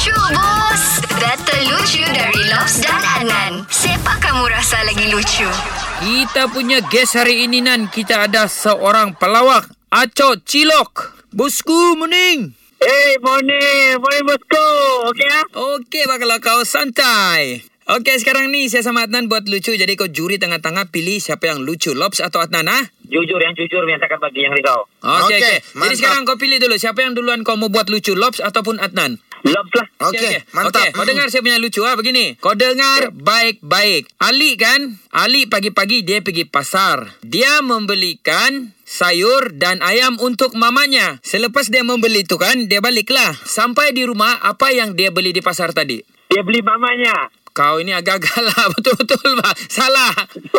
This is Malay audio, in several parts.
Lucu bos Data lucu dari Lobs dan Anan Siapa kamu rasa lagi lucu? Kita punya guest hari ini Nan Kita ada seorang pelawak Aco Cilok Bosku morning Hey, morning. Morning, bosku. Okey ah? Okey bakal kau santai Okey sekarang ni saya sama Adnan buat lucu Jadi kau juri tengah-tengah pilih siapa yang lucu Lobs atau Adnan ah? Jujur, yang jujur yang takkan bagi yang risau. Okey Okey, okey. Jadi sekarang kau pilih dulu siapa yang duluan kau mau buat lucu Lobs ataupun Adnan Lobs lah. Okey, mantap. Okey, kau Mm. dengar saya punya lucu ah begini. Kau dengar baik-baik. Ali kan? Ali pagi-pagi dia pergi pasar. Dia membelikan sayur dan ayam untuk mamanya. Selepas dia membeli tu kan, dia baliklah. Sampai di rumah, apa yang dia beli di pasar tadi? Dia beli mamanya. Kau ini agak galak. Betul-betul, Pak. Salah.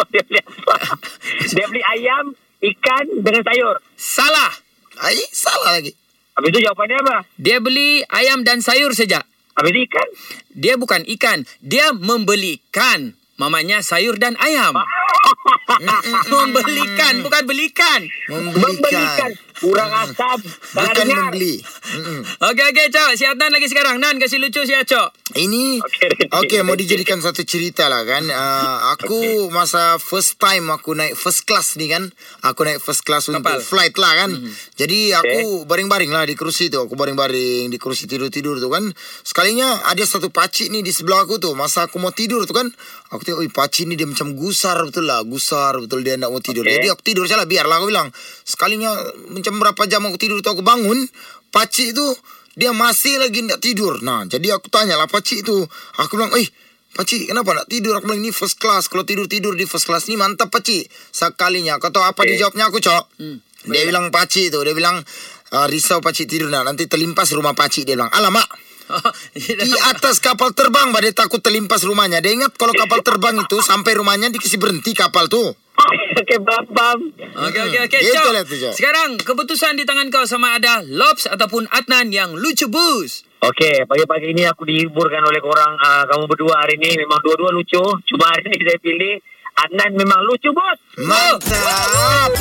dia beli apa? Dia beli ayam, ikan dengan sayur. Salah. Ai, salah lagi. Habis itu jawapannya apa? Dia beli ayam dan sayur saja. Habis itu ikan. Dia bukan ikan. Dia membelikan mamanya sayur dan ayam. membelikan, bukan belikan. Membelikan. Membelikan. Kurang asam. Salah Bukan dengar. membeli. Mm-mm. Okey, okey, Cok. Si Adnan lagi sekarang. Nan, kasih lucu si Cok. Ini Okey, okey ready, mau dijadikan satu cerita lah kan. Uh, aku masa first time aku naik first class ni kan. Aku naik first class Kapal. untuk flight lah kan. Jadi aku baring-baring lah di kerusi tu. Aku baring-baring di kerusi tidur-tidur tu kan. Sekalinya ada satu pakcik ni di sebelah aku tu. Masa aku mau tidur tu kan. Aku tengok, oi pakcik ni dia macam gusar betul lah. Gusar betul dia nak mau tidur. Okey. Jadi aku tidur je lah biarlah aku bilang. Sekalinya macam berapa jam aku tidur tu aku bangun. Pakcik tu dia masih lagi nak tidur. Nah, jadi aku tanya lah pakcik tu. Aku bilang, eh, pakcik kenapa nak tidur? Aku bilang, ni first class. Kalau tidur-tidur di first class ni mantap pakcik. Sekalinya. Kau tahu apa Eh. dijawabnya aku, Cok? Dia bilang pakcik tu. Dia bilang, "Ah, risau pakcik tidur nak. Nanti terlimpas rumah pakcik. Dia bilang, alamak. Di atas kapal terbang, dia takut terlimpas rumahnya. Dia ingat kalau kapal terbang itu sampai rumahnya dikasih berhenti kapal tu. Okey, faham, faham. Okey, okey, okey, Cok. lah. Sekarang, keputusan di tangan kau sama ada Lobs ataupun Adnan yang lucu bus. Okey, pagi-pagi ini aku dihiburkan oleh korang uh, kamu berdua hari ini. Memang dua-dua lucu. Cuma hari ini saya pilih Adnan memang lucu, bos. Mantap.